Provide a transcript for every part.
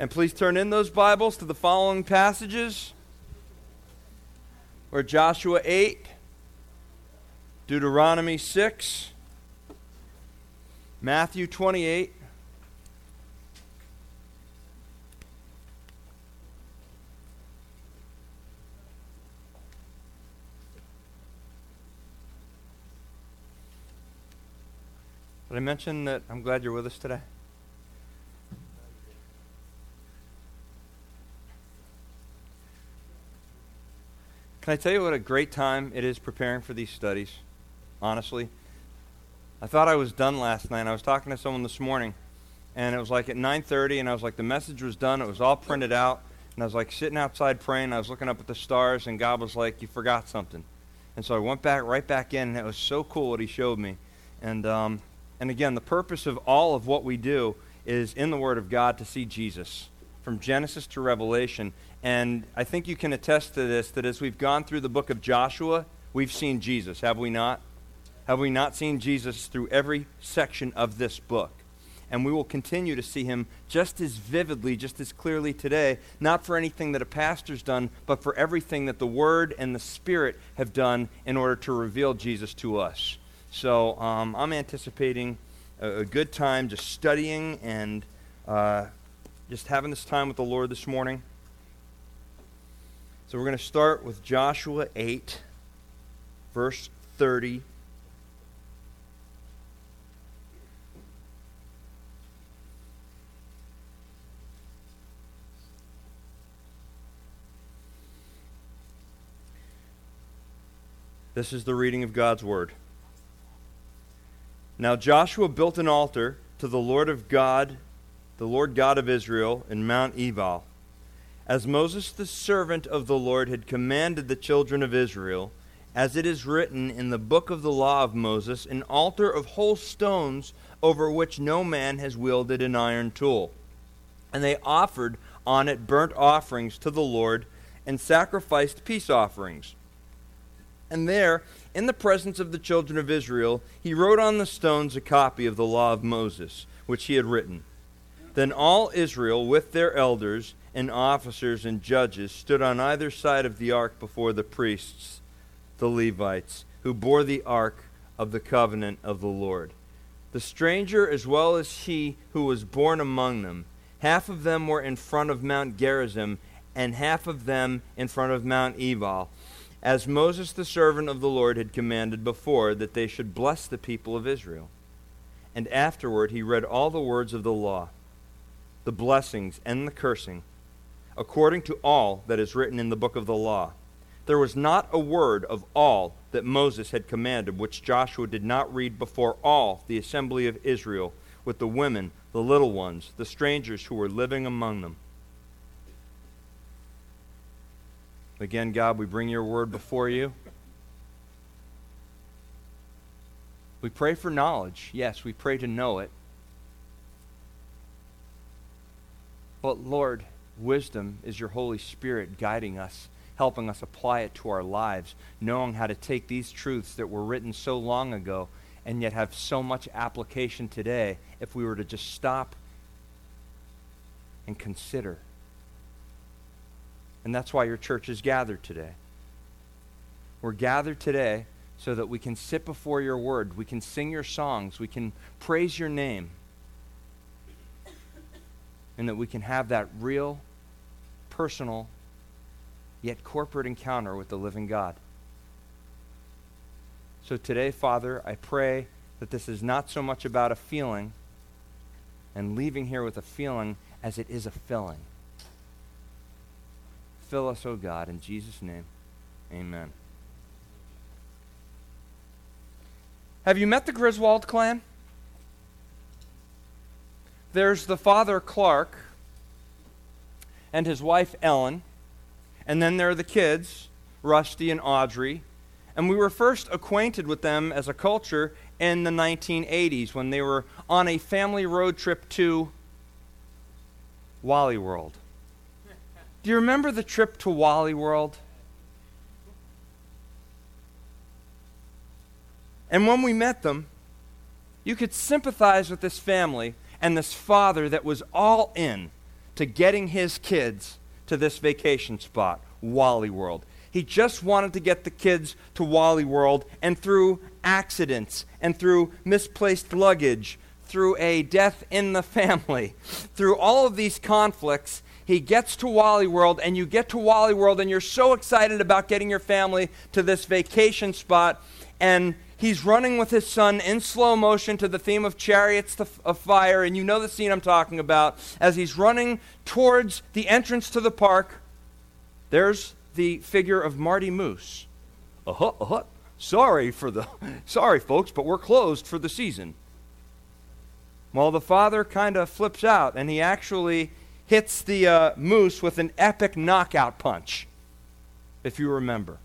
And please turn in those Bibles to the following passages. We're Joshua 8, Deuteronomy 6, Matthew 28, Did I mention that I'm glad you're with us today? Can I tell you what a great time it is preparing for these studies? Honestly, I thought I was done last night. I was talking to someone this morning, and it was like at 9:30, and I was like, the message was done. It was all printed out, and I was like sitting outside praying. I was looking up at the stars, and God was like, "You forgot something," and so I went back right back in, and it was so cool what He showed me, and um, and again, the purpose of all of what we do is in the Word of God to see Jesus from Genesis to Revelation. And I think you can attest to this that as we've gone through the book of Joshua, we've seen Jesus, have we not? Have we not seen Jesus through every section of this book? And we will continue to see him just as vividly, just as clearly today, not for anything that a pastor's done, but for everything that the Word and the Spirit have done in order to reveal Jesus to us. So um, I'm anticipating a, a, good time just studying and uh, just having this time with the Lord this morning. So we're going to start with Joshua 8, verse 30. This is the reading of God's Word. Now Joshua built an altar to the Lord of God, the Lord God of Israel, in Mount Ebal. As Moses the servant of the Lord had commanded the children of Israel, as it is written in the book of the law of Moses, an altar of whole stones over which no man has wielded an iron tool. And they offered on it burnt offerings to the Lord and sacrificed peace offerings. And there in the presence of the children of Israel, he wrote on the stones a copy of the law of Moses, which he had written. Then all Israel, with their elders and officers and judges, stood on either side of the ark before the priests, the Levites, who bore the ark of the covenant of the Lord. The stranger, as well as he who was born among them, half of them were in front of Mount Gerizim, and half of them in front of Mount Ebal as Moses the servant of the Lord had commanded before, that they should bless the people of Israel. And afterward he read all the words of the law, the blessings and the cursing, according to all that is written in the book of the law. There was not a word of all that Moses had commanded which Joshua did not read before all the assembly of Israel, with the women, the little ones, the strangers who were living among them. Again, God, we bring your word before you. We pray for knowledge. Yes, we pray to know it. But Lord, wisdom is your Holy Spirit guiding us, helping us apply it to our lives, knowing how to take these truths that were written so long ago and yet have so much application today if we were to just stop and consider. And that's why your church is gathered today. We're gathered today so that we can sit before your word, we can sing your songs, we can praise your name, and that we can have that real, personal, yet corporate encounter with the living God. So today, Father, I pray that this is not so much about a feeling and leaving here with a feeling as it is a filling. Fill us, O God, in Jesus' name. Amen. Have you met the Griswold clan? There's the father, Clark, and his wife, Ellen. And then there are the kids, Rusty and Audrey. And we were first acquainted with them as a culture in the 1980s when they were on a family road trip to Wally World. Do you remember the trip to Wally World? And when we met them, you could sympathize with this family and this father that was all in to getting his kids to this vacation spot, Wally World. He just wanted to get the kids to Wally World, and through accidents, and through misplaced luggage, through a death in the family, through all of these conflicts, he gets to Wally World, and you get to Wally World, and you're so excited about getting your family to this vacation spot, and he's running with his son in slow motion to the theme of Chariots of Fire, and you know the scene I'm talking about. As he's running towards the entrance to the park, there's the figure of Marty Moose. Uh-huh, uh-huh. Sorry for the sorry folks, but we're closed for the season. Well, the father kind of flips out and he actually hits the uh, moose with an epic knockout punch, if you remember.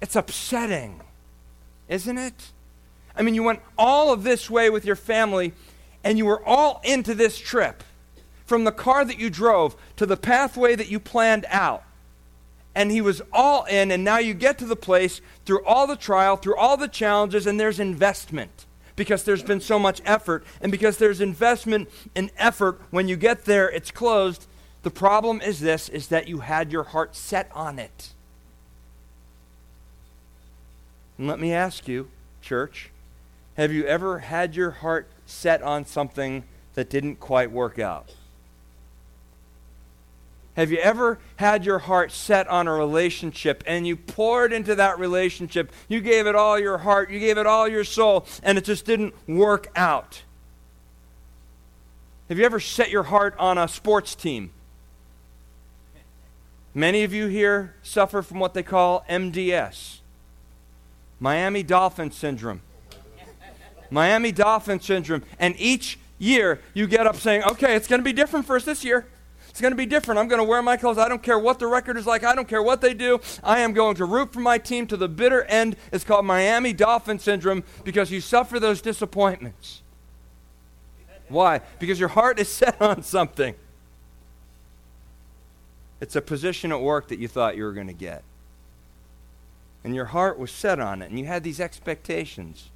It's upsetting, isn't it? I mean, you went all of this way with your family and you were all into this trip from the car that you drove to the pathway that you planned out and he was all in, and now you get to the place through all the trial, through all the challenges, and there's investment because there's been so much effort. And because there's investment and effort, when you get there, it's closed. The problem is this is that you had your heart set on it. And let me ask you, church, have you ever had your heart set on something that didn't quite work out? Have you ever had your heart set on a relationship and you poured into that relationship? You gave it all your heart, you gave it all your soul, and it just didn't work out. Have you ever set your heart on a sports team? Many of you here suffer from what they call MDS Miami Dolphin Syndrome. Miami Dolphin Syndrome. And each year you get up saying, okay, it's going to be different for us this year. It's going to be different. I'm going to wear my clothes. I don't care what the record is like. I don't care what they do. I am going to root for my team to the bitter end. It's called Miami Dolphin Syndrome because you suffer those disappointments. Why? Because your heart is set on something. It's a position at work that you thought you were going to get. And your heart was set on it, and you had these expectations.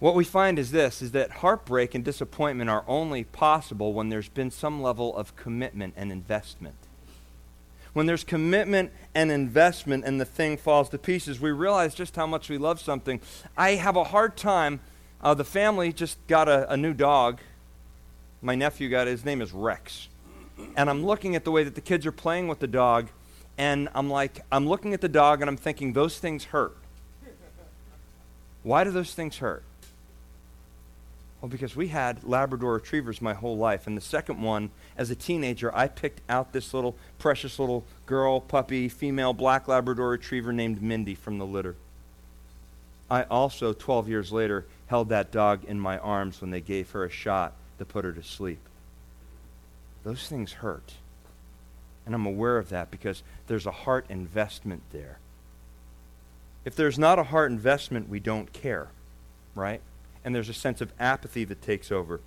What we find is this is that heartbreak and disappointment are only possible when there's been some level of commitment and investment. When there's commitment and investment and the thing falls to pieces, we realize just how much we love something. I have a hard time. Uh, the family just got a, a new dog. My nephew got it. his name is Rex. And I'm looking at the way that the kids are playing with the dog, and I'm like, I'm looking at the dog and I'm thinking, those things hurt. Why do those things hurt? Well, because we had Labrador retrievers my whole life. And the second one, as a teenager, I picked out this little precious little girl, puppy, female black Labrador retriever named Mindy from the litter. I also, 12 years later, held that dog in my arms when they gave her a shot to put her to sleep. Those things hurt. And I'm aware of that because there's a heart investment there. If there's not a heart investment, we don't care, right? and there's a sense of apathy that takes over.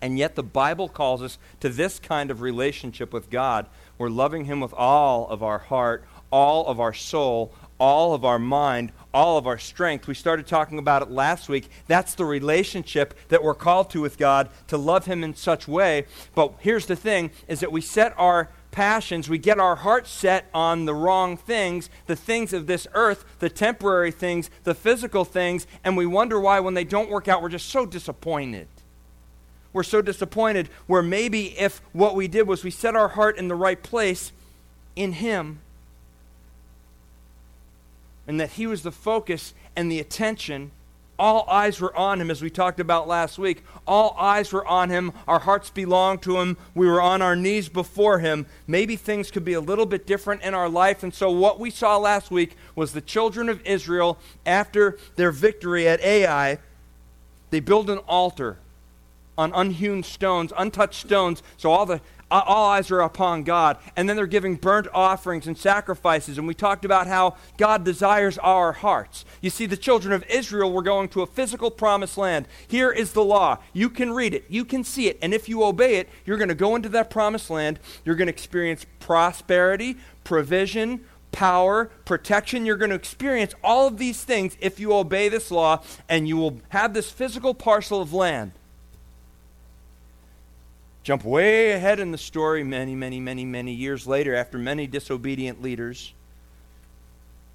And yet, the Bible calls us to this kind of relationship with God. We're loving Him with all of our heart, all of our soul, all of our mind, all of our strength. We started talking about it last week. That's the relationship that we're called to with God, to love Him in such way. But here's the thing is that we set our passions, we get our hearts set on the wrong things, the things of this earth, the temporary things, the physical things, and we wonder why when they don't work out, we're just so disappointed. We're so disappointed where maybe if what we did was we set our heart in the right place in Him, and that He was the focus and the attention all eyes were on him, as we talked about last week. All eyes were on him. Our hearts belonged to him. We were on our knees before him. Maybe things could be a little bit different in our life. And so, what we saw last week was the children of Israel, after their victory at Ai, they build an altar on unhewn stones, untouched stones, so all the Uh, all eyes are upon God. And then they're giving burnt offerings and sacrifices. And we talked about how God desires our hearts. You see, the children of Israel were going to a physical promised land. Here is the law. You can read it, you can see it. And if you obey it, you're going to go into that promised land. You're going to experience prosperity, provision, power, protection. You're going to experience all of these things if you obey this law, and you will have this physical parcel of land. Jump way ahead in the story, many, many, many, many years later, after many disobedient leaders,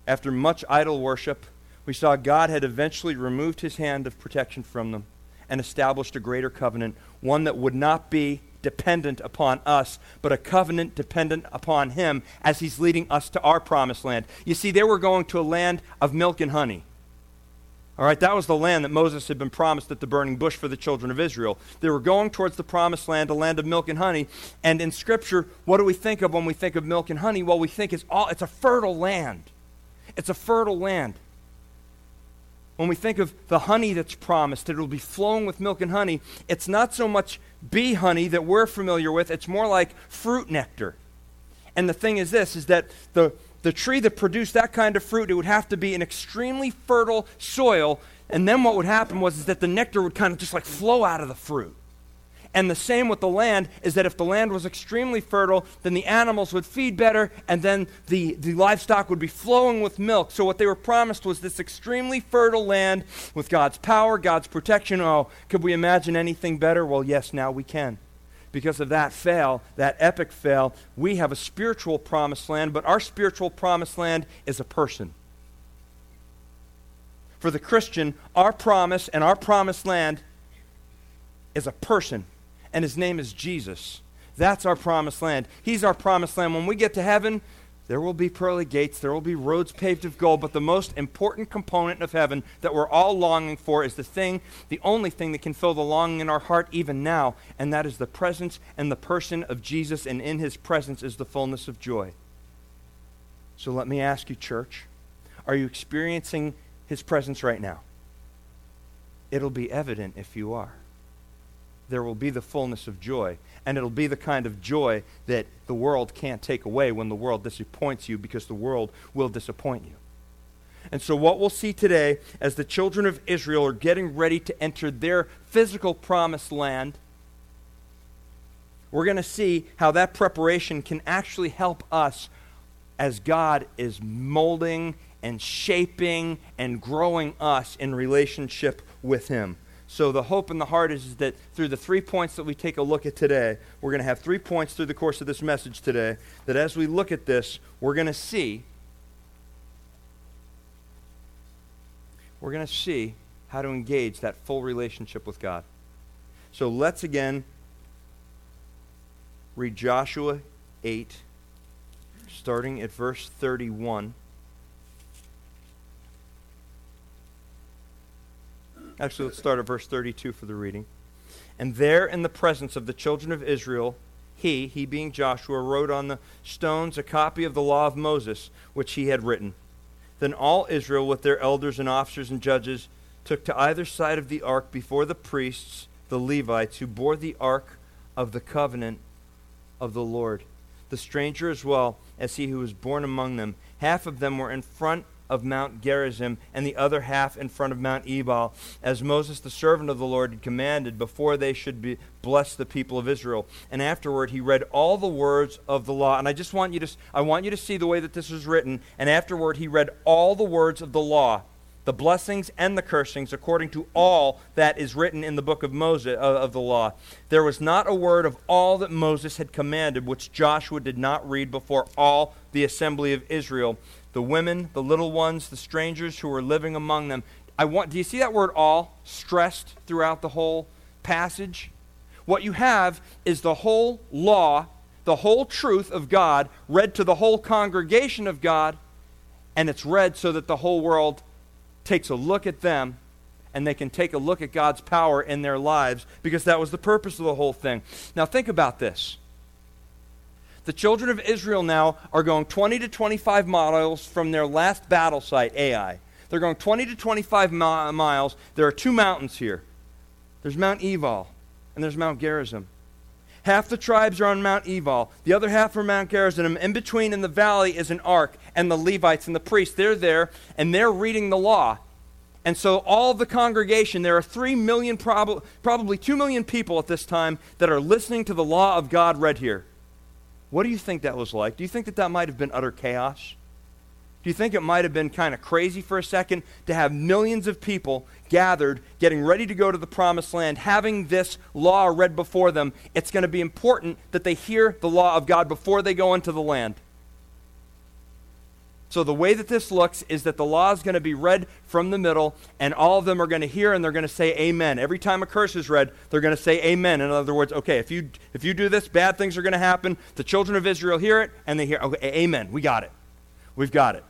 after much idol worship, we saw God had eventually removed his hand of protection from them and established a greater covenant, one that would not be dependent upon us, but a covenant dependent upon him as he's leading us to our promised land. You see, they were going to a land of milk and honey. All right, that was the land that Moses had been promised at the burning bush for the children of Israel. They were going towards the promised land, a land of milk and honey. And in Scripture, what do we think of when we think of milk and honey? Well, we think it's all it's a fertile land. It's a fertile land. When we think of the honey that's promised, that it'll be flowing with milk and honey, it's not so much bee honey that we're familiar with, it's more like fruit nectar. And the thing is this is that the the tree that produced that kind of fruit, it would have to be an extremely fertile soil. And then what would happen was is that the nectar would kind of just like flow out of the fruit. And the same with the land is that if the land was extremely fertile, then the animals would feed better, and then the, the livestock would be flowing with milk. So, what they were promised was this extremely fertile land with God's power, God's protection. Oh, could we imagine anything better? Well, yes, now we can because of that fail, that epic fail, we have a spiritual promised land, but our spiritual promised land is a person. For the Christian, our promise and our promised land is a person, and his name is Jesus. That's our promised land. He's our promised land. When we get to heaven, there will be pearly gates, there will be roads paved of gold, but the most important component of heaven that we're all longing for is the thing, the only thing that can fill the longing in our heart even now, and that is the presence and the person of Jesus, and in his presence is the fullness of joy. So let me ask you, church, are you experiencing his presence right now? It'll be evident if you are. There will be the fullness of joy and it'll be the kind of joy that the world can't take away when the world disappoints you because the world will disappoint you. And so, what we'll see today as the children of Israel are getting ready to enter their physical promised land, we're going to see how that preparation can actually help us as God is molding and shaping and growing us in relationship with Him. So the hope in the heart is, is that through the three points that we take a look at today, we're going to have three points through the course of this message today, that as we look at this, we're going to see we're going to see how to engage that full relationship with God. So let's again read Joshua 8 starting at verse 31. Actually, let's start at verse 32 for the reading. And there, in the presence of the children of Israel, he, he being Joshua, wrote on the stones a copy of the law of Moses, which he had written. Then all Israel, with their elders and officers and judges, took to either side of the ark before the priests, the Levites, who bore the ark of the covenant of the Lord. The stranger as well as he who was born among them. Half of them were in front of Mount Gerizim, and the other half in front of Mount Ebal, as Moses, the servant of the Lord, had commanded before they should be bless the people of Israel. And afterward, he read all the words of the law. And I just want you to, I want you to see the way that this is written. And afterward, he read all the words of the law the blessings and the cursings according to all that is written in the book of Moses uh, of the law. There was not a word of all that Moses had commanded which Joshua did not read before all the assembly of Israel the women, the little ones, the strangers who were living among them. I want do you see that word all stressed throughout the whole passage? What you have is the whole law, the whole truth of God read to the whole congregation of God, and it's read so that the whole world takes a look at them and they can take a look at God's power in their lives because that was the purpose of the whole thing. Now think about this. The children of Israel now are going 20 to 25 miles from their last battle site, Ai. They're going 20 to 25 mi- miles. There are two mountains here there's Mount Ebal, and there's Mount Gerizim. Half the tribes are on Mount Ebal, the other half are Mount Gerizim. In between in the valley is an ark, and the Levites and the priests. They're there, and they're reading the law. And so, all the congregation, there are 3 million, prob- probably 2 million people at this time that are listening to the law of God read here. What do you think that was like? Do you think that that might have been utter chaos? Do you think it might have been kind of crazy for a second to have millions of people gathered, getting ready to go to the promised land, having this law read before them, it's going to be important that they hear the law of God before they go into the land. So, the way that this looks is that the law is going to be read from the middle, and all of them are going to hear and they're going to say amen. Every time a curse is read, they're going to say amen. In other words, okay, if you, if you do this, bad things are going to happen. The children of Israel hear it, and they hear, okay, amen. We got it. We've got it.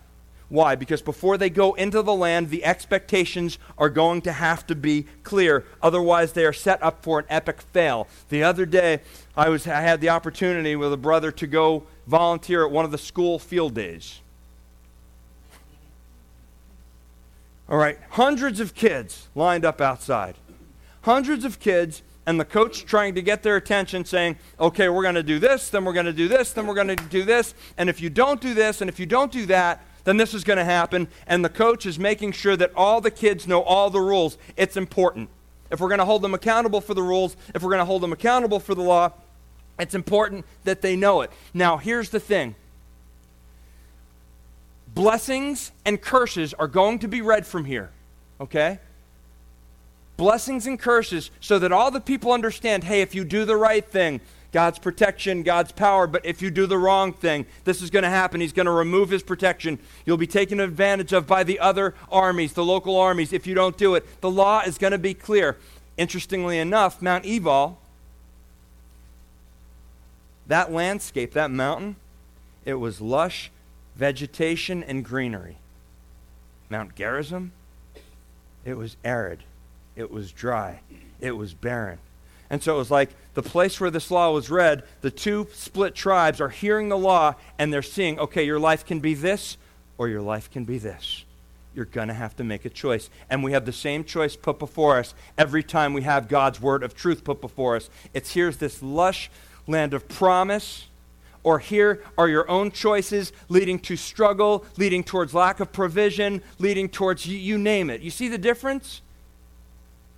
Why? Because before they go into the land, the expectations are going to have to be clear. Otherwise, they are set up for an epic fail. The other day, I, was, I had the opportunity with a brother to go volunteer at one of the school field days. All right, hundreds of kids lined up outside. Hundreds of kids, and the coach trying to get their attention, saying, okay, we're going to do this, then we're going to do this, then we're going to do this, and if you don't do this, and if you don't do that, then this is going to happen. And the coach is making sure that all the kids know all the rules. It's important. If we're going to hold them accountable for the rules, if we're going to hold them accountable for the law, it's important that they know it. Now, here's the thing blessings and curses are going to be read from here, okay? Blessings and curses so that all the people understand hey, if you do the right thing, God's protection, God's power, but if you do the wrong thing, this is going to happen. He's going to remove his protection. You'll be taken advantage of by the other armies, the local armies, if you don't do it. The law is going to be clear. Interestingly enough, Mount Ebal, that landscape, that mountain, it was lush vegetation and greenery. Mount Gerizim, it was arid, it was dry, it was barren. And so it was like the place where this law was read, the two split tribes are hearing the law and they're seeing, okay, your life can be this or your life can be this. You're going to have to make a choice. And we have the same choice put before us every time we have God's word of truth put before us. It's here's this lush land of promise or here are your own choices leading to struggle, leading towards lack of provision, leading towards you, you, name it. You see the difference?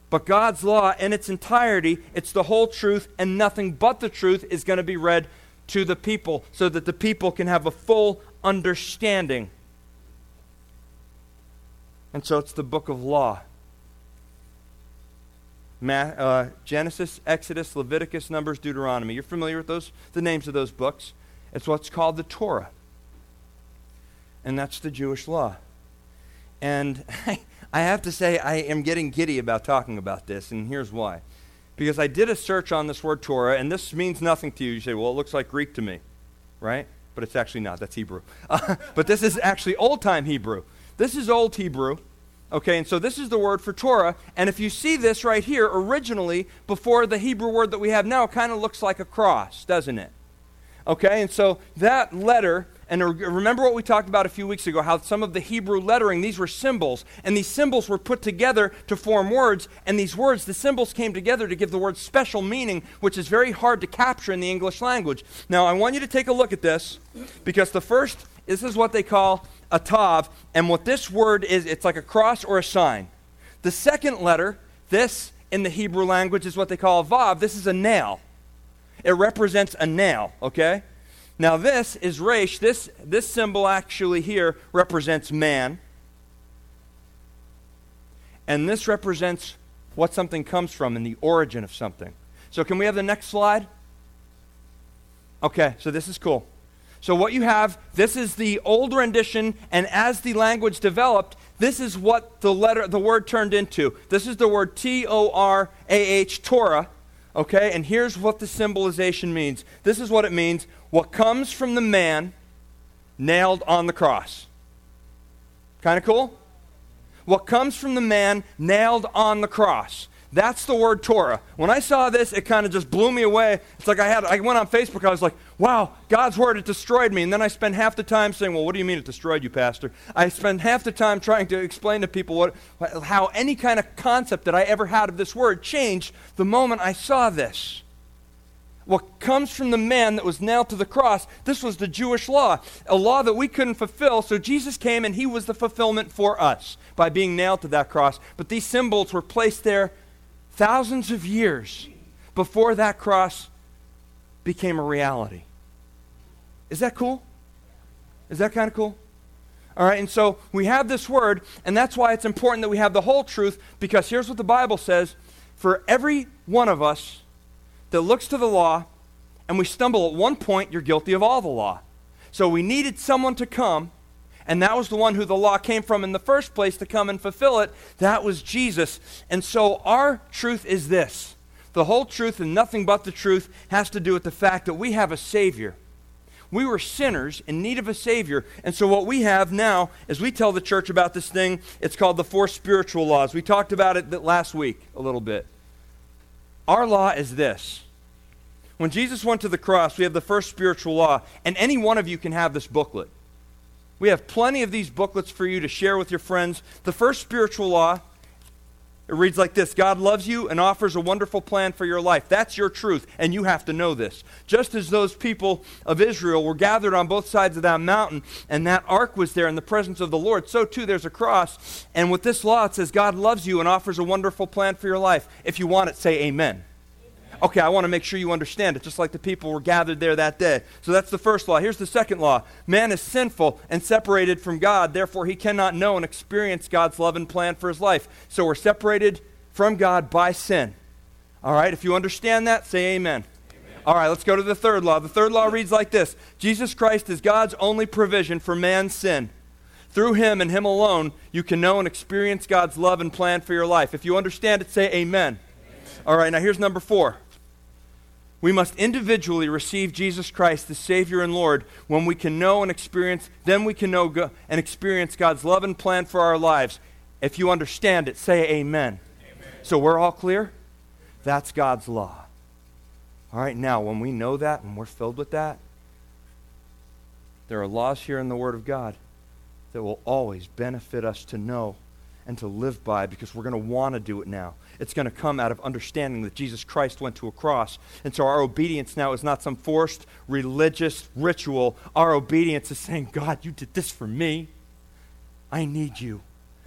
But God's law in its entirety, it's the whole truth, and nothing but the truth is going to be read to the people so that the people can have a full understanding. And so it's the book of law. Uh, Genesis, Exodus, Leviticus, Numbers, Deuteronomy. You're familiar with those, the names of those books. It's what's called the Torah. And that's the Jewish law. And I have to say, I am getting giddy about talking about this, and here's why. Because I did a search on this word Torah, and this means nothing to you. You say, well, it looks like Greek to me, right? But it's actually not. That's Hebrew. Uh, but this is actually old time Hebrew. This is old Hebrew. Okay, and so this is the word for Torah. And if you see this right here, originally, before the Hebrew word that we have now, kind of looks like a cross, doesn't it? Okay, and so that letter, and remember what we talked about a few weeks ago, how some of the Hebrew lettering, these were symbols, and these symbols were put together to form words, and these words, the symbols came together to give the word special meaning, which is very hard to capture in the English language. Now, I want you to take a look at this, because the first, this is what they call a tav, and what this word is, it's like a cross or a sign. The second letter, this in the Hebrew language is what they call a vav. This is a nail. It represents a nail, okay? Now this is resh. This, this symbol actually here represents man. And this represents what something comes from and the origin of something. So can we have the next slide? Okay, so this is cool. So, what you have, this is the old rendition, and as the language developed, this is what the letter, the word turned into. This is the word T O R A H, Torah. Okay, and here's what the symbolization means. This is what it means what comes from the man nailed on the cross. Kind of cool? What comes from the man nailed on the cross. That's the word Torah. When I saw this, it kind of just blew me away. It's like I had I went on Facebook, I was like, wow, God's word, it destroyed me. And then I spent half the time saying, well, what do you mean it destroyed you, Pastor? I spent half the time trying to explain to people what, how any kind of concept that I ever had of this word changed the moment I saw this. What comes from the man that was nailed to the cross, this was the Jewish law, a law that we couldn't fulfill. So Jesus came and he was the fulfillment for us by being nailed to that cross. But these symbols were placed there thousands of years before that cross became a reality. Is that cool? Is that kind of cool? All right, and so we have this word, and that's why it's important that we have the whole truth, because here's what the Bible says For every one of us that looks to the law and we stumble at one point, you're guilty of all the law. So we needed someone to come, and that was the one who the law came from in the first place to come and fulfill it. That was Jesus. And so our truth is this the whole truth and nothing but the truth has to do with the fact that we have a Savior. We were sinners in need of a Savior. And so, what we have now is we tell the church about this thing. It's called the four spiritual laws. We talked about it last week a little bit. Our law is this when Jesus went to the cross, we have the first spiritual law, and any one of you can have this booklet. We have plenty of these booklets for you to share with your friends. The first spiritual law, it reads like this God loves you and offers a wonderful plan for your life. That's your truth, and you have to know this. Just as those people of Israel were gathered on both sides of that mountain, and that ark was there in the presence of the Lord, so too there's a cross. And with this law, it says God loves you and offers a wonderful plan for your life. If you want it, say amen. Okay, I want to make sure you understand it, just like the people were gathered there that day. So that's the first law. Here's the second law Man is sinful and separated from God, therefore, he cannot know and experience God's love and plan for his life. So we're separated from God by sin. All right, if you understand that, say amen. amen. All right, let's go to the third law. The third law reads like this Jesus Christ is God's only provision for man's sin. Through him and him alone, you can know and experience God's love and plan for your life. If you understand it, say amen. amen. All right, now here's number four. We must individually receive Jesus Christ, the Savior and Lord, when we can know and experience, then we can know go, and experience God's love and plan for our lives. If you understand it, say amen. amen. So we're all clear? That's God's law. All right, now, when we know that and we're filled with that, there are laws here in the Word of God that will always benefit us to know and to live by because we're going to want to do it now. It's going to come out of understanding that Jesus Christ went to a cross. And so our obedience now is not some forced religious ritual. Our obedience is saying, God, you did this for me. I need you.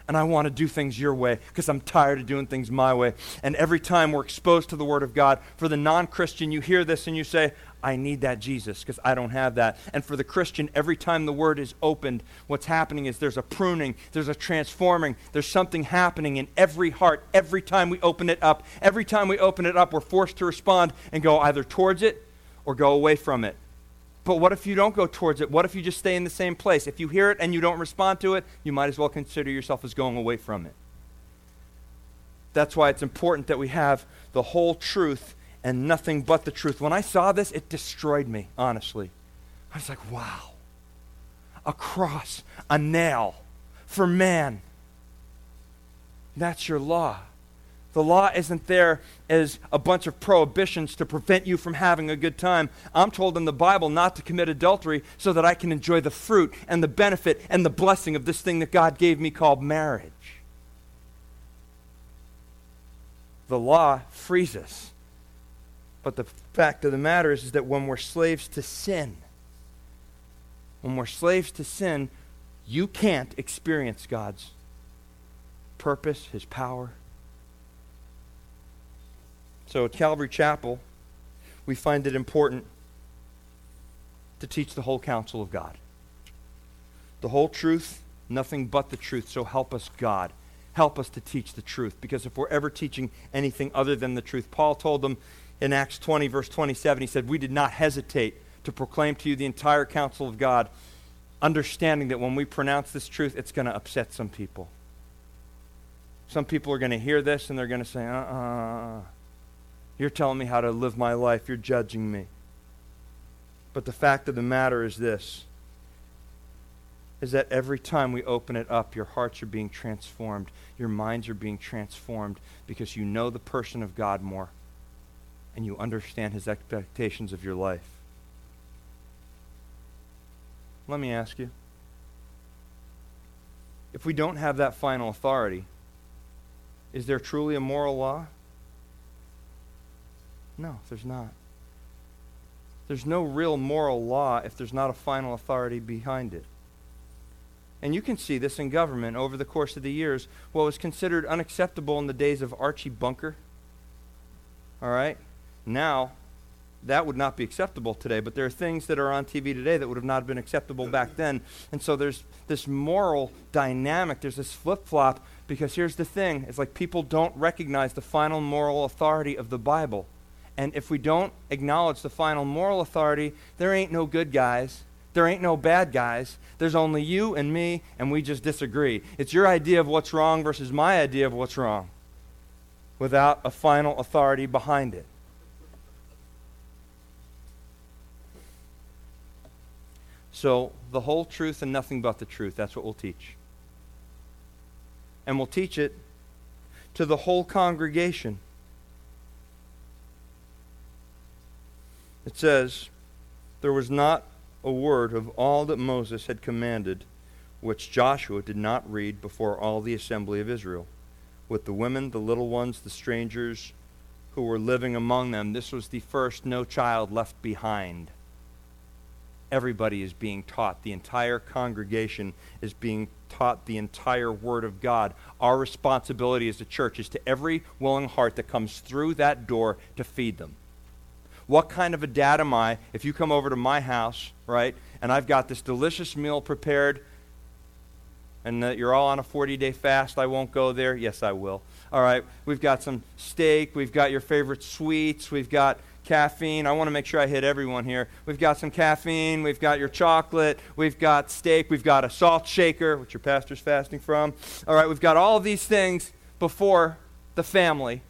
And I want to do things your way because I'm tired of doing things my way. And every time we're exposed to the Word of God, for the non Christian, you hear this and you say, I need that Jesus because I don't have that. And for the Christian, every time the word is opened, what's happening is there's a pruning, there's a transforming, there's something happening in every heart every time we open it up. Every time we open it up, we're forced to respond and go either towards it or go away from it. But what if you don't go towards it? What if you just stay in the same place? If you hear it and you don't respond to it, you might as well consider yourself as going away from it. That's why it's important that we have the whole truth and nothing but the truth. When I saw this, it destroyed me, honestly. I was like, wow. A cross, a nail for man. That's your law. The law isn't there as a bunch of prohibitions to prevent you from having a good time. I'm told in the Bible not to commit adultery so that I can enjoy the fruit and the benefit and the blessing of this thing that God gave me called marriage. The law frees us but the fact of the matter is, is that when we're slaves to sin, when we're slaves to sin, you can't experience God's purpose, His power. So at Calvary Chapel, we find it important to teach the whole counsel of God. The whole truth, nothing but the truth. So help us, God. Help us to teach the truth. Because if we're ever teaching anything other than the truth, Paul told them in Acts 20, verse 27, he said, We did not hesitate to proclaim to you the entire counsel of God, understanding that when we pronounce this truth, it's going to upset some people. Some people are going to hear this and they're going to say, uh uh-uh. uh, you're telling me how to live my life, you're judging me. But the fact of the matter is this is that every time we open it up, your hearts are being transformed, your minds are being transformed because you know the person of God more and you understand his expectations of your life. Let me ask you if we don't have that final authority, is there truly a moral law? No, there's not. There's no real moral law if there's not a final authority behind it. And you can see this in government over the course of the years. What was considered unacceptable in the days of Archie Bunker, all right, now that would not be acceptable today, but there are things that are on TV today that would have not been acceptable back then. And so there's this moral dynamic, there's this flip flop, because here's the thing it's like people don't recognize the final moral authority of the Bible. And if we don't acknowledge the final moral authority, there ain't no good guys. There ain't no bad guys. There's only you and me, and we just disagree. It's your idea of what's wrong versus my idea of what's wrong without a final authority behind it. So, the whole truth and nothing but the truth, that's what we'll teach. And we'll teach it to the whole congregation. It says, There was not a word of all that Moses had commanded which Joshua did not read before all the assembly of Israel, with the women, the little ones, the strangers who were living among them. This was the first no child left behind everybody is being taught. The entire congregation is being taught the entire Word of God. Our responsibility as a church is to every willing heart that comes through that door to feed them. What kind of a dad am I if you come over to my house, right, and I've got this delicious meal prepared, and that you're all on a 40 day fast? I won't go there. Yes, I will. All right, we've got some steak, we've got your favorite sweets, we've got caffeine. I want to make sure I hit everyone here. We've got some caffeine, we've got your chocolate, we've got steak, we've got a salt shaker, which your pastor's fasting from. All right, we've got all these things before the family,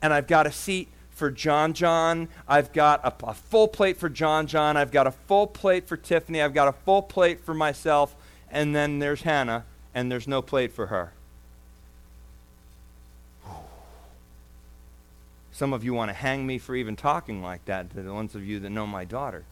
and I've got a seat for John John. I've got a, a, full plate for John John. I've got a full plate for Tiffany. I've got a full plate for myself. And then there's Hannah, and there's no plate for her. Some of you want to hang me for even talking like that to the ones of you that know my daughter.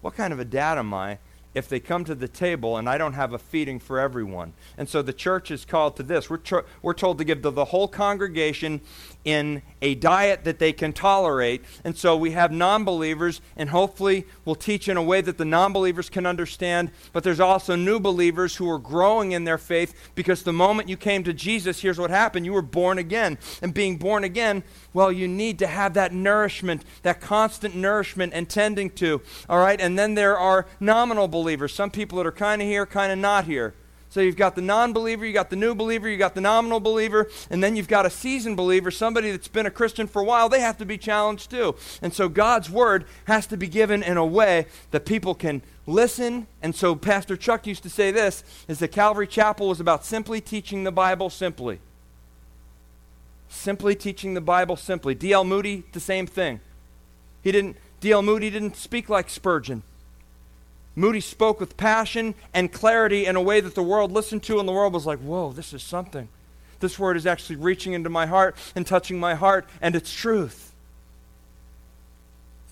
What kind of a dad am I if they come to the table and I don't have a feeding for everyone? And so the church is called to this. We're, we're told to give to the whole congregation in a diet that they can tolerate. And so we have non believers, and hopefully we'll teach in a way that the non believers can understand. But there's also new believers who are growing in their faith because the moment you came to Jesus, here's what happened you were born again. And being born again, well, you need to have that nourishment, that constant nourishment and tending to. All right? And then there are nominal believers, some people that are kind of here, kind of not here. So you've got the non believer, you've got the new believer, you've got the nominal believer, and then you've got a seasoned believer, somebody that's been a Christian for a while. They have to be challenged too. And so God's word has to be given in a way that people can listen. And so Pastor Chuck used to say this is that Calvary Chapel was about simply teaching the Bible simply. Simply teaching the Bible simply. D.L. Moody, the same thing. He didn't D.L. Moody didn't speak like Spurgeon. Moody spoke with passion and clarity in a way that the world listened to, and the world was like, whoa, this is something. This word is actually reaching into my heart and touching my heart, and it's truth.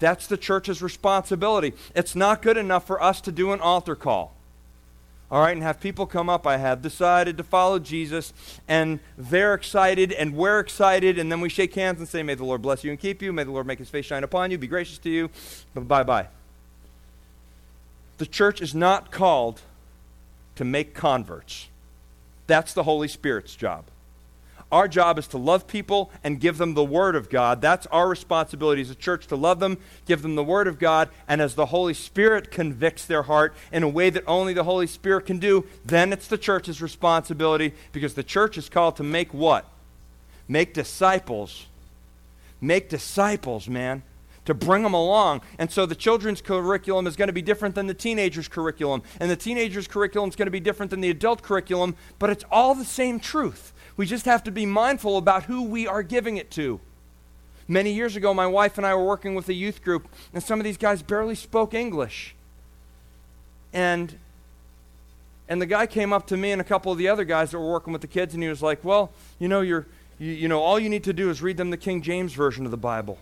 That's the church's responsibility. It's not good enough for us to do an altar call. All right, and have people come up. I have decided to follow Jesus, and they're excited, and we're excited, and then we shake hands and say, May the Lord bless you and keep you. May the Lord make his face shine upon you, be gracious to you. Bye bye. The church is not called to make converts. That's the Holy Spirit's job. Our job is to love people and give them the Word of God. That's our responsibility as a church to love them, give them the Word of God, and as the Holy Spirit convicts their heart in a way that only the Holy Spirit can do, then it's the church's responsibility because the church is called to make what? Make disciples. Make disciples, man to bring them along. And so the children's curriculum is going to be different than the teenagers' curriculum, and the teenagers' curriculum is going to be different than the adult curriculum, but it's all the same truth. We just have to be mindful about who we are giving it to. Many years ago, my wife and I were working with a youth group, and some of these guys barely spoke English. And and the guy came up to me and a couple of the other guys that were working with the kids, and he was like, "Well, you know, you're, you, you know, all you need to do is read them the King James version of the Bible."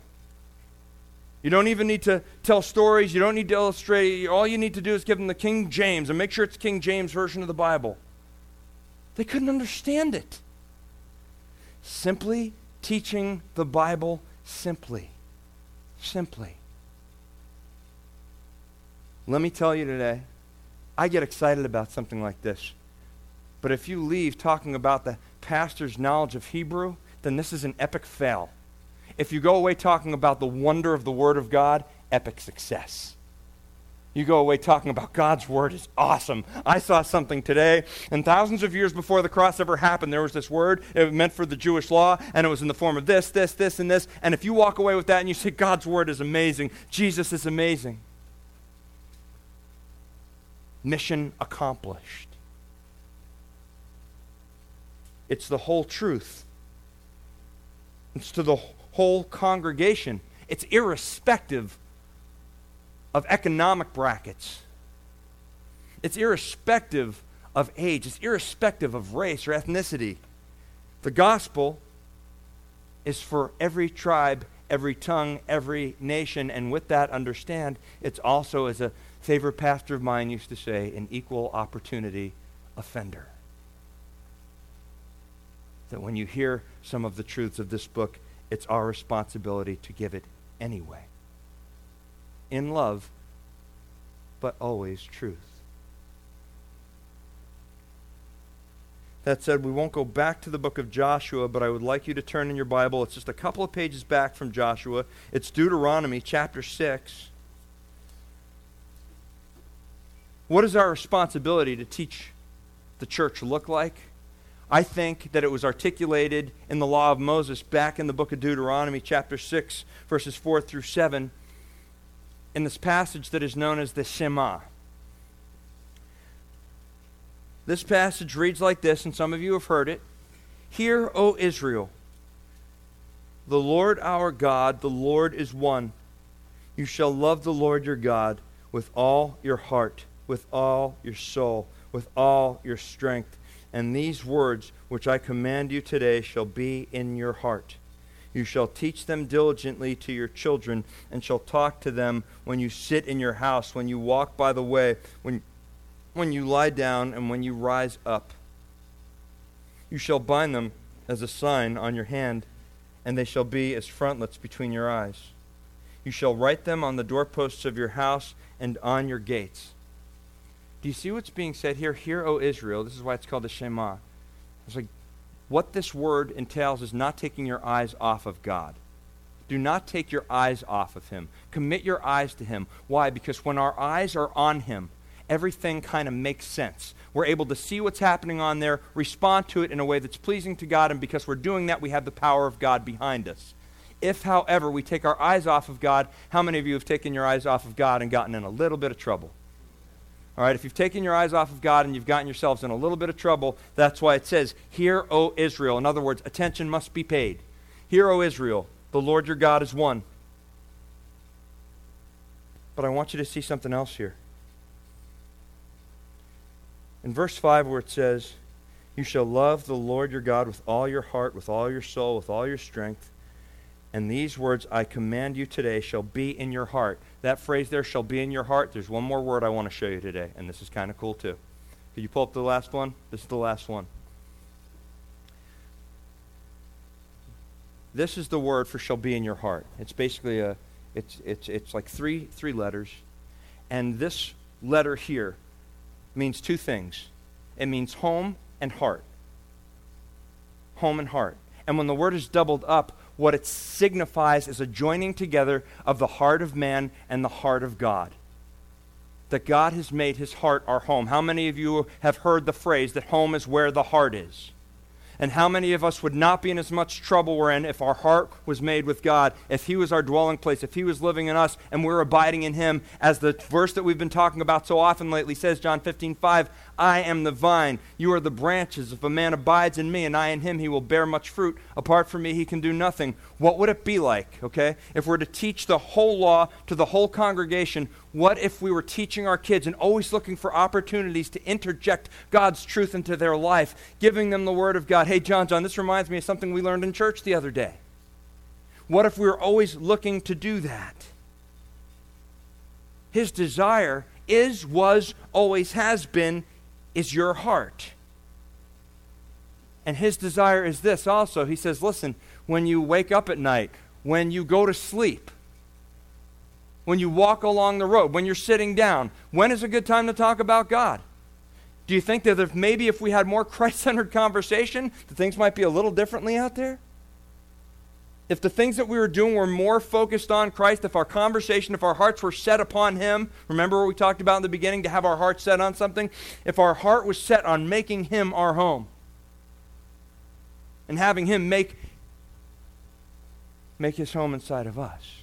You don't even need to tell stories. You don't need to illustrate. All you need to do is give them the King James and make sure it's King James version of the Bible. They couldn't understand it. Simply teaching the Bible simply. Simply. Let me tell you today, I get excited about something like this. But if you leave talking about the pastor's knowledge of Hebrew, then this is an epic fail. If you go away talking about the wonder of the Word of God, epic success. You go away talking about God's word is awesome. I saw something today, and thousands of years before the cross ever happened, there was this word. It meant for the Jewish law, and it was in the form of this, this, this, and this. And if you walk away with that and you say, God's word is amazing, Jesus is amazing, mission accomplished. It's the whole truth, it's to the whole congregation, it's irrespective of economic brackets. It's irrespective of age, it's irrespective of race or ethnicity. The gospel is for every tribe, every tongue, every nation, and with that, understand it's also, as a favorite pastor of mine used to say, an equal opportunity offender. That when you hear some of the truths of this book, it's our responsibility to give it anyway in love, but always truth. That said, we won't go back to the book of Joshua, but I would like you to turn in your Bible. It's just a couple of pages back from Joshua. It's Deuteronomy chapter 6. What is our responsibility to teach the church look like? I think that it was articulated in the law of Moses back in the book of Deuteronomy, chapter 6, verses 4 through 7 in this passage that is known as the Shema. This passage reads like this, and some of you have heard it Hear, O Israel, the Lord our God, the Lord is one. You shall love the Lord your God with all your heart, with all your soul, with all your strength. And these words which I command you today shall be in your heart. You shall teach them diligently to your children, and shall talk to them when you sit in your house, when you walk by the way, when, when you lie down, and when you rise up. You shall bind them as a sign on your hand, and they shall be as frontlets between your eyes. You shall write them on the doorposts of your house and on your gates. Do you see what's being said here? Hear, O Israel. This is why it's called the Shema. It's like what this word entails is not taking your eyes off of God. Do not take your eyes off of Him. Commit your eyes to Him. Why? Because when our eyes are on Him, everything kind of makes sense. We're able to see what's happening on there, respond to it in a way that's pleasing to God, and because we're doing that, we have the power of God behind us. If, however, we take our eyes off of God, how many of you have taken your eyes off of God and gotten in a little bit of trouble? All right, if you've taken your eyes off of God and you've gotten yourselves in a little bit of trouble, that's why it says, Hear, O Israel. In other words, attention must be paid. Hear, O Israel, the Lord your God is one. But I want you to see something else here. In verse 5, where it says, You shall love the Lord your God with all your heart, with all your soul, with all your strength. And these words I command you today shall be in your heart. That phrase there shall be in your heart. There's one more word I want to show you today, and this is kind of cool too. Could you pull up the last one? This is the last one. This is the word for shall be in your heart. It's basically a it's it's it's like three three letters. And this letter here means two things. It means home and heart. Home and heart. And when the word is doubled up, what it signifies is a joining together of the heart of man and the heart of God. That God has made his heart our home. How many of you have heard the phrase that home is where the heart is? And how many of us would not be in as much trouble we're in if our heart was made with God, if He was our dwelling place, if He was living in us and we're abiding in Him? As the verse that we've been talking about so often lately says, John 15, 5, I am the vine, you are the branches. If a man abides in me and I in him, he will bear much fruit. Apart from me, he can do nothing. What would it be like, okay, if we're to teach the whole law to the whole congregation? What if we were teaching our kids and always looking for opportunities to interject God's truth into their life, giving them the Word of God? Hey, John, John, this reminds me of something we learned in church the other day. What if we were always looking to do that? His desire is, was, always has been is your heart. And his desire is this also. He says, listen, when you wake up at night, when you go to sleep, when you walk along the road, when you're sitting down, when is a good time to talk about God? Do you think that if maybe if we had more Christ centered conversation, that things might be a little differently out there? If the things that we were doing were more focused on Christ, if our conversation, if our hearts were set upon Him, remember what we talked about in the beginning to have our heart set on something? If our heart was set on making Him our home and having Him make, make His home inside of us,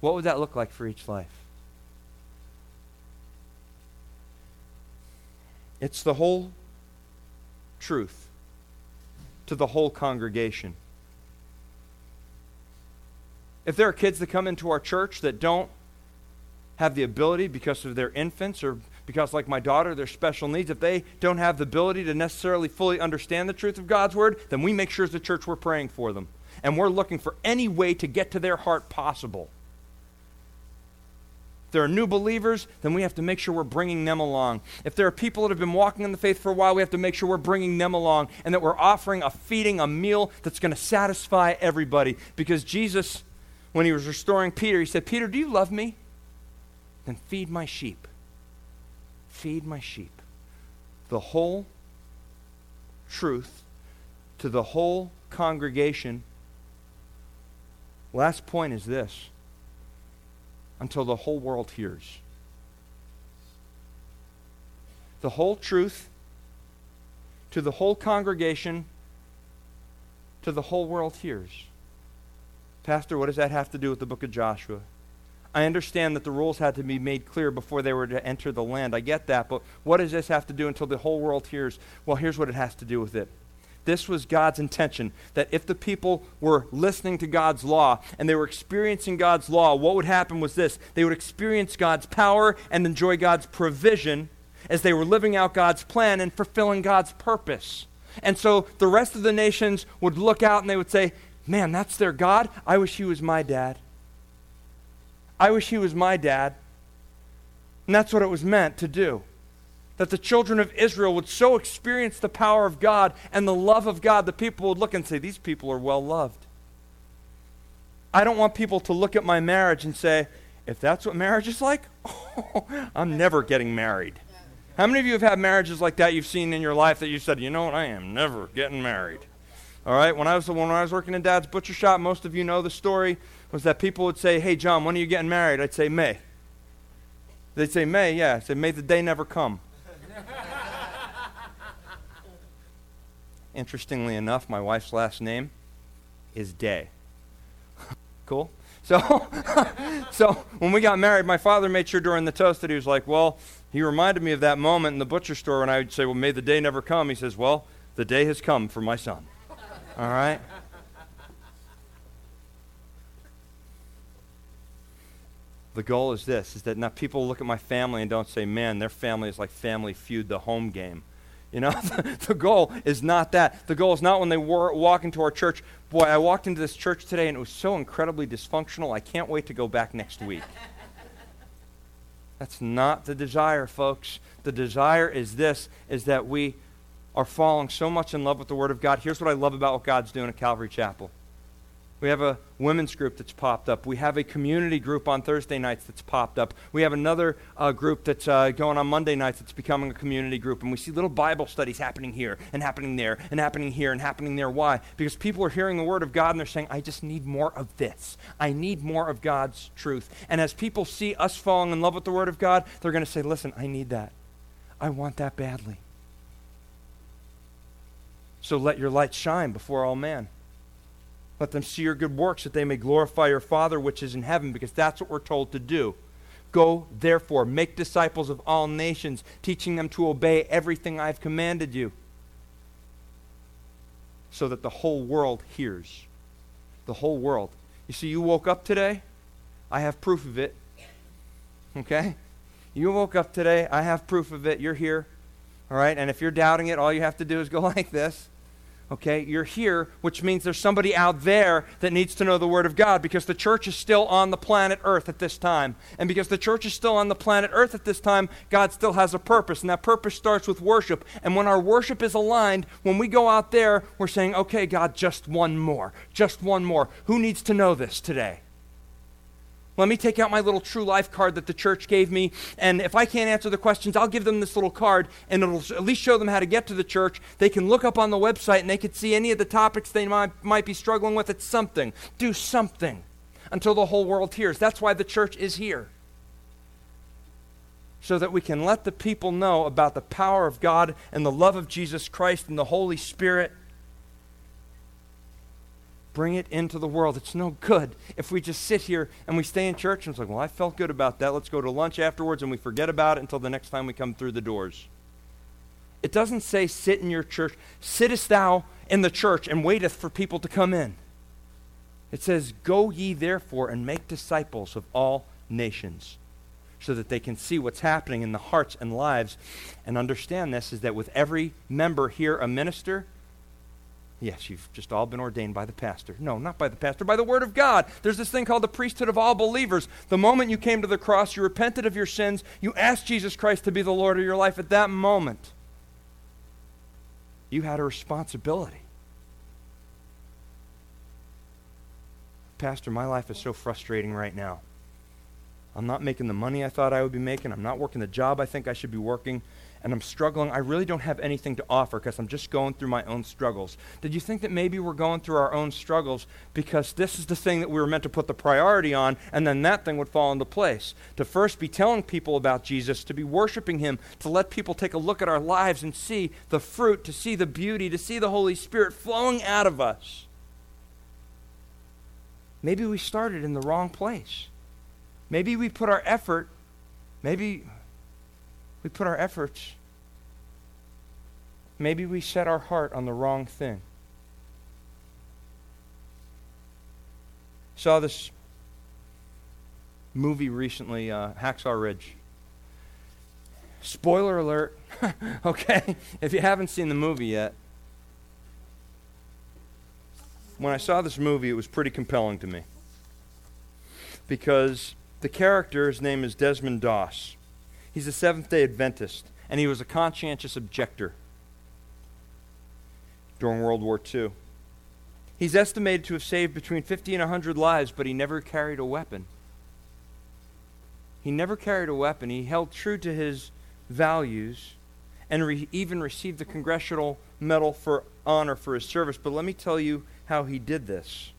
what would that look like for each life? It's the whole truth to the whole congregation. If there are kids that come into our church that don't have the ability because of their infants or because, like my daughter, their special needs, if they don't have the ability to necessarily fully understand the truth of God's word, then we make sure as a church we're praying for them. And we're looking for any way to get to their heart possible. If there are new believers, then we have to make sure we're bringing them along. If there are people that have been walking in the faith for a while, we have to make sure we're bringing them along and that we're offering a feeding, a meal that's going to satisfy everybody. Because Jesus, when he was restoring Peter, he said, Peter, do you love me? Then feed my sheep. Feed my sheep. The whole truth to the whole congregation. Last point is this until the whole world hears. The whole truth to the whole congregation, to the whole world hears. Pastor, what does that have to do with the book of Joshua? I understand that the rules had to be made clear before they were to enter the land. I get that, but what does this have to do until the whole world hears? Well, here's what it has to do with it. This was God's intention that if the people were listening to God's law and they were experiencing God's law, what would happen was this they would experience God's power and enjoy God's provision as they were living out God's plan and fulfilling God's purpose. And so the rest of the nations would look out and they would say, Man, that's their God. I wish he was my dad. I wish he was my dad. And that's what it was meant to do that the children of Israel would so experience the power of God and the love of God that people would look and say, These people are well loved. I don't want people to look at my marriage and say, If that's what marriage is like, oh, I'm never getting married. How many of you have had marriages like that you've seen in your life that you said, You know what, I am never getting married? All right, when I was the one when I was working in Dad's butcher shop, most of you know the story was that people would say, "Hey, John, when are you getting married?" I'd say May. They'd say May, yeah. I said May the day never come. Interestingly enough, my wife's last name is Day. cool? So, so when we got married, my father made sure during the toast that he was like, well, he reminded me of that moment in the butcher store when I would say, well, may the day never come. He says, well, the day has come for my son. All right? the goal is this is that now people look at my family and don't say man their family is like family feud the home game. You know the, goal is not that. The goal is not when they war, walk into our church. Boy i walked into this church today and it was so incredibly dysfunctional i can't wait to go back next week. That's not the desire folks. The desire is this is that we are falling so much in love with the word of god here's what i love about what god's doing at calvary chapel we have a women's group that's popped up. We have a community group on Thursday nights that's popped up. We have another uh, group that's uh, going on Monday nights that's becoming a community group. And we see little Bible studies happening here and happening there and happening here and happening there. Why? Because people are hearing the Word of God and they're saying, I just need more of this. I need more of God's truth. And as people see us falling in love with the Word of God, they're going to say, Listen, I need that. I want that badly. So let your light shine before all men. Let them see your good works that they may glorify your Father which is in heaven, because that's what we're told to do. Go, therefore, make disciples of all nations, teaching them to obey everything I've commanded you, so that the whole world hears. The whole world. You see, you woke up today, I have proof of it. Okay? You woke up today, I have proof of it. You're here. All right? And if you're doubting it, all you have to do is go like this. Okay, you're here, which means there's somebody out there that needs to know the Word of God because the church is still on the planet Earth at this time. And because the church is still on the planet Earth at this time, God still has a purpose. And that purpose starts with worship. And when our worship is aligned, when we go out there, we're saying, okay, God, just one more. Just one more. Who needs to know this today? Let me take out my little true life card that the church gave me. And if I can't answer the questions, I'll give them this little card and it'll at least show them how to get to the church. They can look up on the website and they can see any of the topics they might, might be struggling with. It's something. Do something until the whole world hears. That's why the church is here. So that we can let the people know about the power of God and the love of Jesus Christ and the Holy Spirit bring it into the world. It's no good if we just sit here and we stay in church and it's like, well, I felt good about that. Let's go to lunch afterwards and we forget about it until the next time we come through the doors. It doesn't say sit in your church. Sittest thou in the church and waiteth for people to come in. It says, Go ye therefore and make disciples of all nations, so that they can see what's happening in the hearts and lives and understand this is that with every member here a minister, Yes, you've just all been ordained by the pastor. No, not by the pastor, by the word of God. There's this thing called the priesthood of all believers. The moment you came to the cross, you repented of your sins, you asked Jesus Christ to be the Lord of your life at that moment. You had a responsibility. Pastor, my life is so frustrating right now. I'm not making the money I thought I would be making. I'm not working the job I think I should be working and I'm struggling. I really don't have anything to offer because I'm just going through my own struggles. Did you think that maybe we're going through our own struggles because this is the thing that we were meant to put the priority on, and then that thing would fall into place? To first be telling people about Jesus, to be worshiping Him, to let people take a look at our lives and see the fruit, to see the beauty, to see the Holy Spirit flowing out of us. Maybe we started in the wrong place. Maybe we put our effort, maybe we put our efforts, maybe we set our heart on the wrong thing. Saw this movie recently, uh, Hacksaw Ridge. Spoiler alert, okay? If you haven't seen the movie yet, when I saw this movie, it was pretty compelling to me. Because the character, his name is Desmond Doss. He's a Seventh day Adventist, and he was a conscientious objector during World War II. He's estimated to have saved between 50 and 100 lives, but he never carried a weapon. He never carried a weapon. He held true to his values and re- even received the Congressional Medal for Honor for his service. But let me tell you how he did this.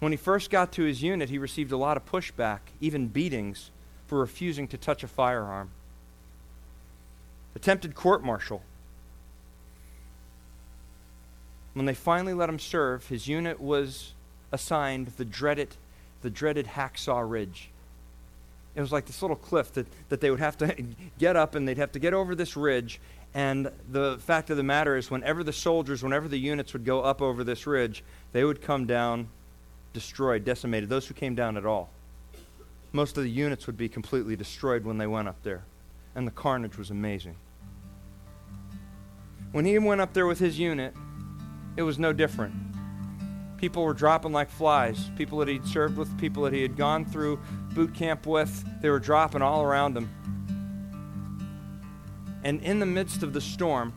When he first got to his unit, he received a lot of pushback, even beatings, for refusing to touch a firearm. Attempted court martial. When they finally let him serve, his unit was assigned the dreaded, the dreaded Hacksaw Ridge. It was like this little cliff that, that they would have to get up and they'd have to get over this ridge. And the fact of the matter is, whenever the soldiers, whenever the units would go up over this ridge, they would come down destroyed, decimated, those who came down at all most of the units would be completely destroyed when they went up there. And the carnage was amazing. When he went up there with his unit, it was no different. People were dropping like flies. People that he'd served with, people that he had gone through boot camp with, they were dropping all around him. And in the midst of the storm,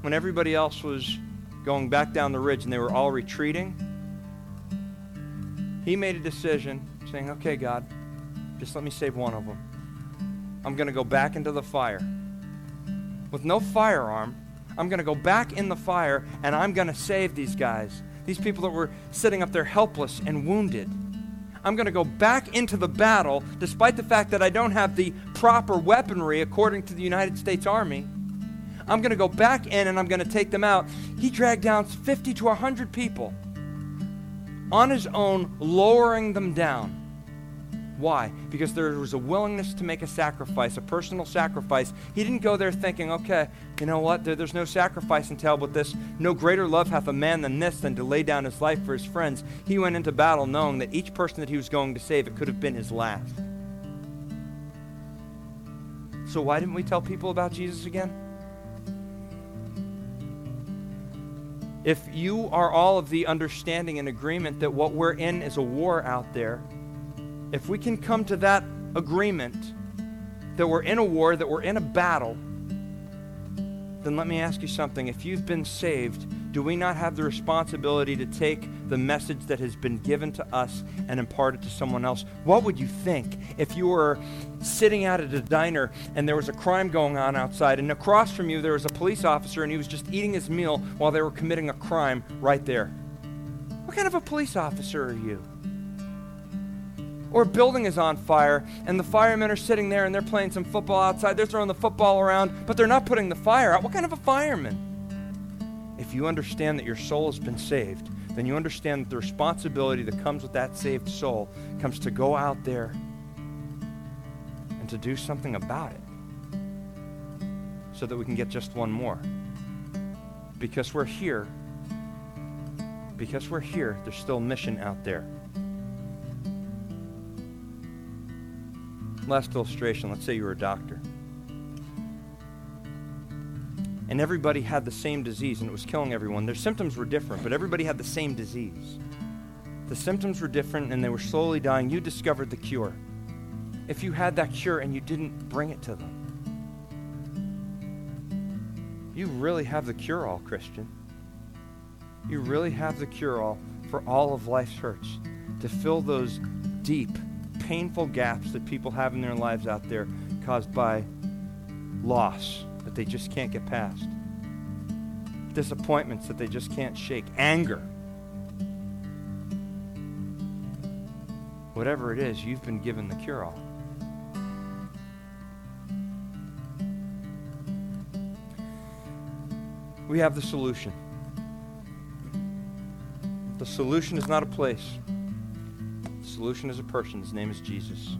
when everybody else was going back down the ridge and they were all retreating, he made a decision saying, Okay, God, just let me save one of them. I'm going to go back into the fire. With no firearm, I'm going to go back in the fire and I'm going to save these guys. These people that were sitting up there helpless and wounded. I'm going to go back into the battle despite the fact that I don't have the proper weaponry according to the United States Army. I'm going to go back in and I'm going to take them out. He dragged down 50 to 100 people on his own, lowering them down. Why? Because there was a willingness to make a sacrifice, a personal sacrifice. He didn't go there thinking, okay, you know what? There, there's no sacrifice entailed with this. No greater love hath a man than this, than to lay down his life for his friends. He went into battle knowing that each person that he was going to save, it could have been his last. So why didn't we tell people about Jesus again? If you are all of the understanding and agreement that what we're in is a war out there, if we can come to that agreement that we're in a war, that we're in a battle, then let me ask you something. If you've been saved, do we not have the responsibility to take the message that has been given to us and imparted to someone else. What would you think if you were sitting out at a diner and there was a crime going on outside, and across from you there was a police officer and he was just eating his meal while they were committing a crime right there? What kind of a police officer are you? Or a building is on fire and the firemen are sitting there and they're playing some football outside. They're throwing the football around, but they're not putting the fire out. What kind of a fireman? If you understand that your soul has been saved, then you understand that the responsibility that comes with that saved soul comes to go out there and to do something about it so that we can get just one more. Because we're here, because we're here, there's still mission out there. Last illustration let's say you were a doctor. And everybody had the same disease and it was killing everyone. Their symptoms were different, but everybody had the same disease. The symptoms were different and they were slowly dying. You discovered the cure. If you had that cure and you didn't bring it to them, you really have the cure all, Christian. You really have the cure all for all of life's hurts to fill those deep, painful gaps that people have in their lives out there caused by loss that they just can't get past, disappointments that they just can't shake, anger. Whatever it is, you've been given the cure all. We have the solution. The solution is not a place. Solution is a person. His name is Jesus.